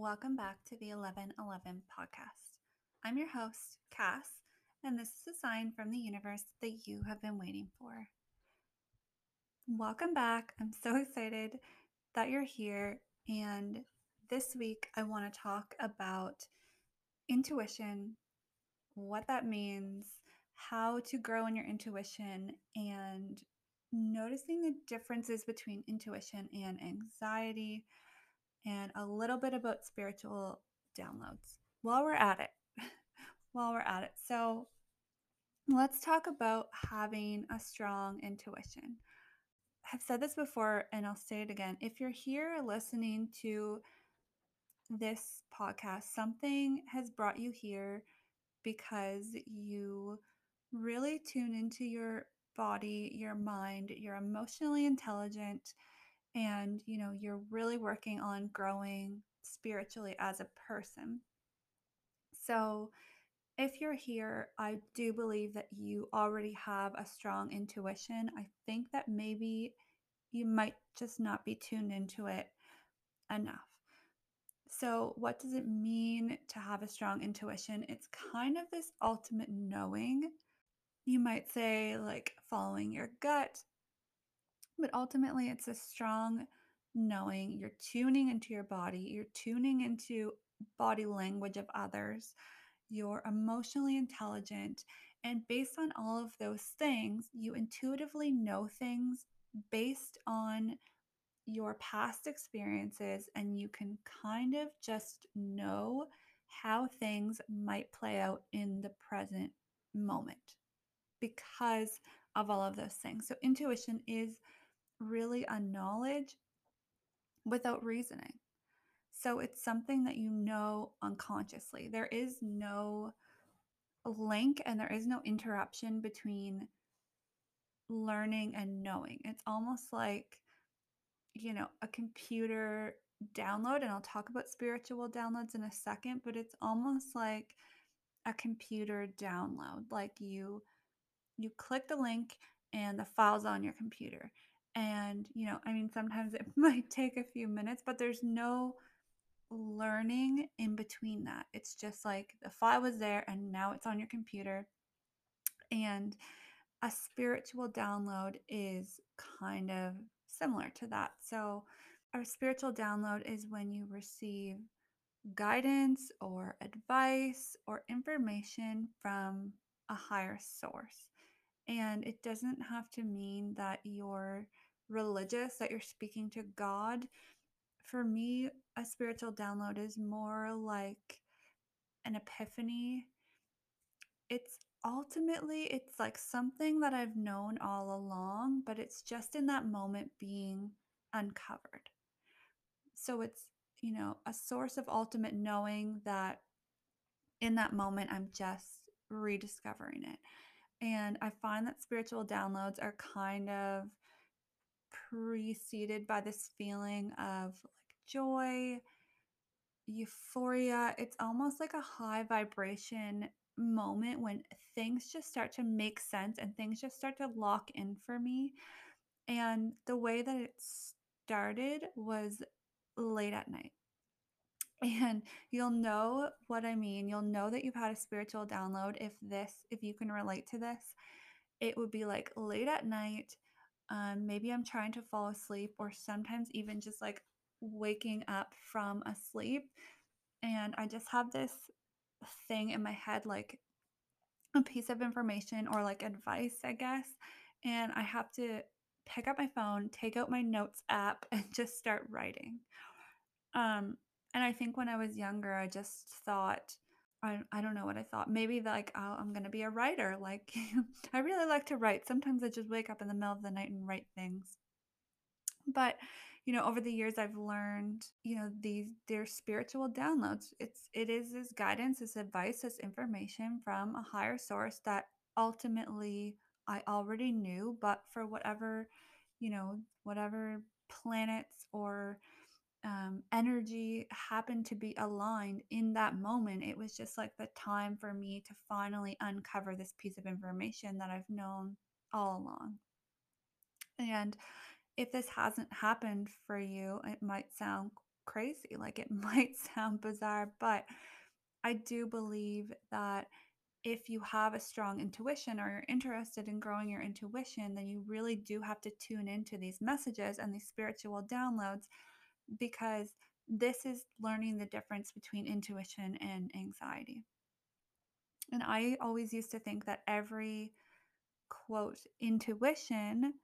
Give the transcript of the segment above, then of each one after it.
Welcome back to the 1111 podcast. I'm your host, Kas, and this is a sign from the universe that you have been waiting for. Welcome back. I'm so excited that you're here. And this week, I want to talk about intuition, what that means, how to grow in your intuition, and noticing the differences between intuition and anxiety, and a little bit about spiritual downloads while we're at it. while we're at it. So, let's talk about having a strong intuition. I've said this before and I'll say it again. If you're here listening to this podcast, something has brought you here because you really tune into your body, your mind, you're emotionally intelligent, and you know, you're really working on growing spiritually as a person. So, if you're here, I do believe that you already have a strong intuition. I think that maybe you might just not be tuned into it enough. So, what does it mean to have a strong intuition? It's kind of this ultimate knowing. You might say, like, following your gut, but ultimately, it's a strong knowing. You're tuning into your body, you're tuning into body language of others, you're emotionally intelligent. And based on all of those things, you intuitively know things based on your past experiences, and you can kind of just know how things might play out in the present moment because of all of those things. So, intuition is really a knowledge without reasoning. So, it's something that you know unconsciously. There is no link and there is no interruption between learning and knowing. It's almost like, you know, a computer download, and I'll talk about spiritual downloads in a second, but it's almost like a computer download. Like you you click the link and the file's on your computer. And, you know, I mean, sometimes it might take a few minutes, but there's no learning in between that. It's just like the file was there and now it's on your computer. And a spiritual download is kind of similar to that. So, a spiritual download is when you receive guidance or advice or information from a higher source. And it doesn't have to mean that you're religious, that you're speaking to God. For me, a spiritual download is more like an epiphany. It's ultimately it's like something that I've known all along, but it's just in that moment being uncovered. So it's, you know, a source of ultimate knowing that in that moment I'm just rediscovering it. And I find that spiritual downloads are kind of preceded by this feeling of like joy, euphoria. It's almost like a high vibration moment when things just start to make sense and things just start to lock in for me. And the way that it started was late at night. And you'll know what I mean. You'll know that you've had a spiritual download if this, if you can relate to this. It would be like late at night. Um, maybe I'm trying to fall asleep, or sometimes even just like waking up from a sleep. And I just have this thing in my head, like a piece of information or like advice, I guess. And I have to pick up my phone, take out my notes app, and just start writing. Um, and I think when I was younger, I just thought, I, I don't know what I thought. Maybe like, I'm to be a writer. Like, I really like to write. Sometimes I just wake up in the middle of the night and write things. But, you know, over the years, I've learned, you know, these, they're spiritual downloads. It's, it is this guidance, this advice, this information from a higher source that ultimately I already knew, but for whatever, you know, whatever planets or um, energy happened to be aligned in that moment. It was just like the time for me to finally uncover this piece of information that I've known all along. And if this hasn't happened for you, it might sound crazy. Like it might sound bizarre, but I do believe that if you have a strong intuition or you're interested in growing your intuition, then you really do have to tune into these messages and these spiritual downloads because this is learning the difference between intuition and anxiety. And I always used to think that every quote intuition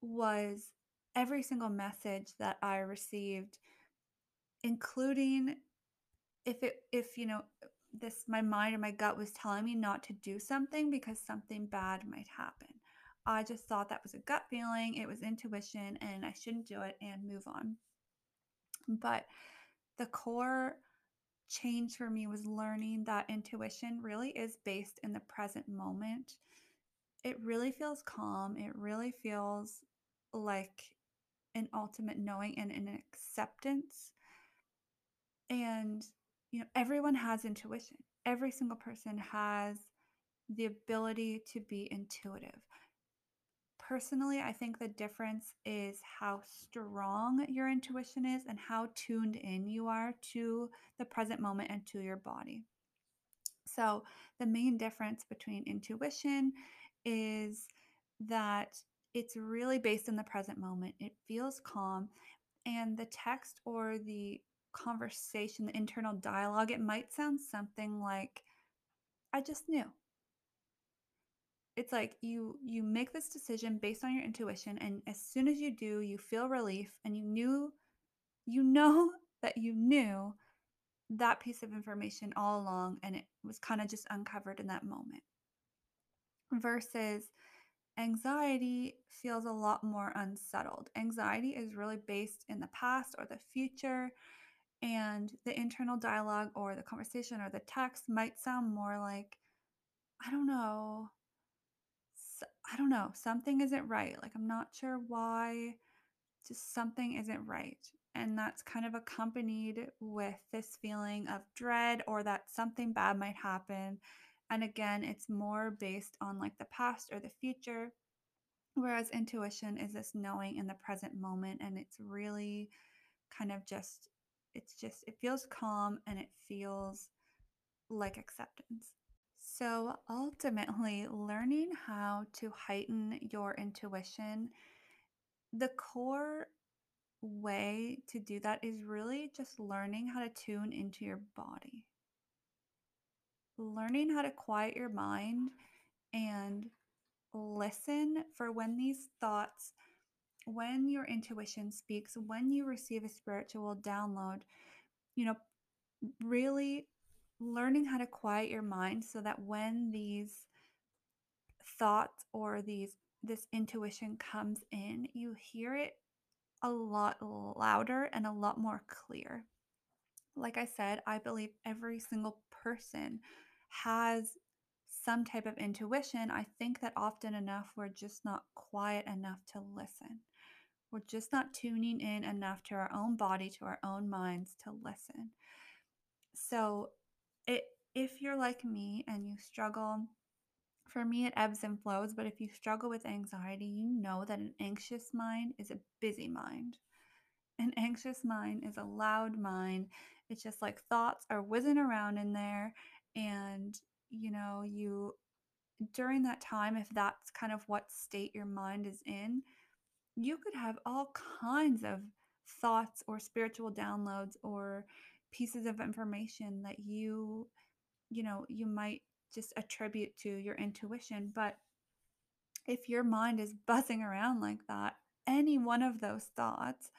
was every single message that I received, including if it, if, you know, this, my mind or my gut was telling me not to do something because something bad might happen. I just thought that was a gut feeling, it was intuition, and I shouldn't do it and move on. But the core change for me was learning that intuition really is based in the present moment. It really feels calm. It really feels like an ultimate knowing and an acceptance. And, you know, everyone has intuition. Every single person has the ability to be intuitive. Personally, I think the difference is how strong your intuition is and how tuned in you are to the present moment and to your body. So, the main difference between intuition is that it's really based in the present moment. It feels calm, and the text or the conversation, the internal dialogue, it might sound something like, I just knew it's like you you make this decision based on your intuition and as soon as you do you feel relief and you knew you know that you knew that piece of information all along and it was kind of just uncovered in that moment. Versus anxiety feels a lot more unsettled. Anxiety is really based in the past or the future and the internal dialogue or the conversation or the text might sound more like i don't know I don't know, something isn't right. Like, I'm not sure why, just something isn't right. And that's kind of accompanied with this feeling of dread or that something bad might happen. And again, it's more based on like the past or the future. Whereas intuition is this knowing in the present moment. And it's really kind of just, it's just, it feels calm and it feels like acceptance. So ultimately, learning how to heighten your intuition, the core way to do that is really just learning how to tune into your body. Learning how to quiet your mind and listen for when these thoughts, when your intuition speaks, when you receive a spiritual download, you know, really learning how to quiet your mind so that when these thoughts or these this intuition comes in, you hear it a lot louder and a lot more clear. Like I said, I believe every single person has some type of intuition. I think that often enough we're just not quiet enough to listen. We're just not tuning in enough to our own body, to our own minds to listen. So, it if you're like me and you struggle for me it ebbs and flows but if you struggle with anxiety you know that an anxious mind is a busy mind. An anxious mind is a loud mind. It's just like thoughts are whizzing around in there and you know you during that time if that's kind of what state your mind is in you could have all kinds of thoughts or spiritual downloads or pieces of information that you you know you might just attribute to your intuition but if your mind is buzzing around like that any one of those thoughts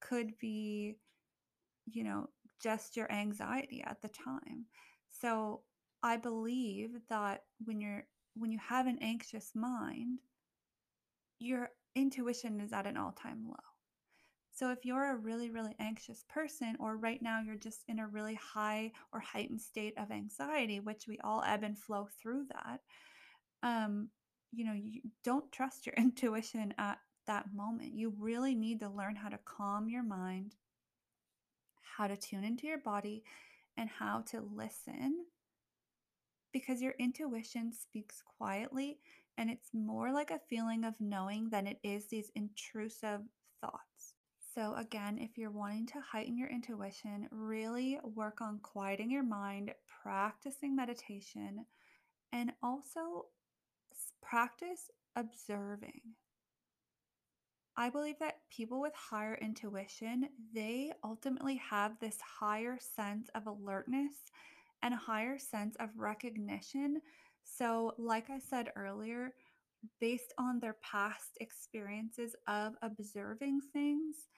could be you know just your anxiety at the time. So i believe that when you're when you have an anxious mind your intuition is at an all-time low so, if you're a really, really anxious person, or right now you're just in a really high or heightened state of anxiety, which we all ebb and flow through that, um, you know, you don't trust your intuition at that moment. You really need to learn how to calm your mind, how to tune into your body, and how to listen because your intuition speaks quietly and it's more like a feeling of knowing than it is these intrusive thoughts. So, again, if you're wanting to heighten your intuition, really work on quieting your mind, practicing meditation, and also practice observing. I believe that people with higher intuition, they ultimately have this higher sense of alertness and a higher sense of recognition. So, like I said earlier, based on their past experiences of observing things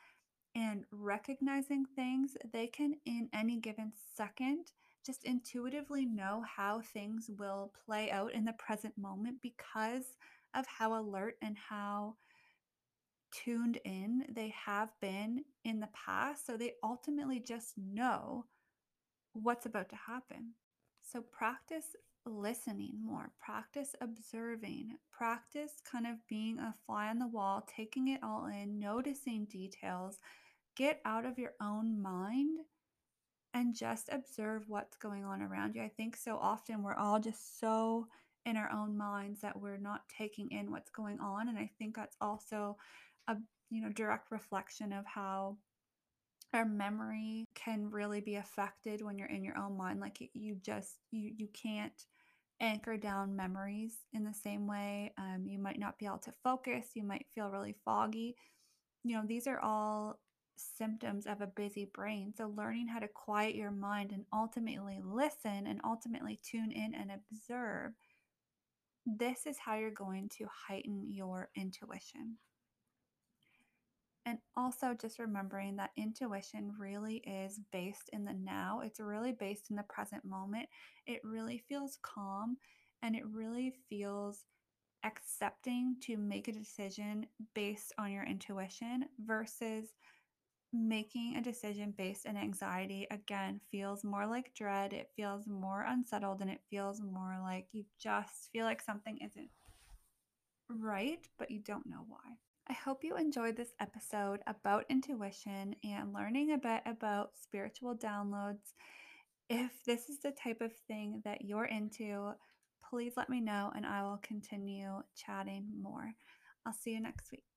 and recognizing things, they can, in any given second, just intuitively know how things will play out in the present moment because of how alert and how tuned in they have been in the past. So they ultimately just know what's about to happen. So practice listening more, practice observing, practice kind of being a fly on the wall, taking it all in, noticing details. Get out of your own mind and just observe what's going on around you. I think so often we're all just so in our own minds that we're not taking in what's going on and I think that's also a you know direct reflection of how our memory can really be affected when you're in your own mind like you just you you can't anchor down memories in the same way um, you might not be able to focus you might feel really foggy you know, these are all symptoms of a busy brain. So, learning how to quiet your mind and ultimately listen and ultimately tune in and observe, this is how you're going to heighten your intuition. And also, just remembering that intuition really is based in the now, it's really based in the present moment. It really feels calm and it really feels accepting to make a decision based on your intuition versus making a decision based on anxiety again feels more like dread it feels more unsettled and it feels more like you just feel like something isn't right but you don't know why. I hope you enjoyed this episode about intuition and learning a bit about spiritual downloads. If this is the type of thing that you're into please let me know and i will continue chatting more. I'll see you next week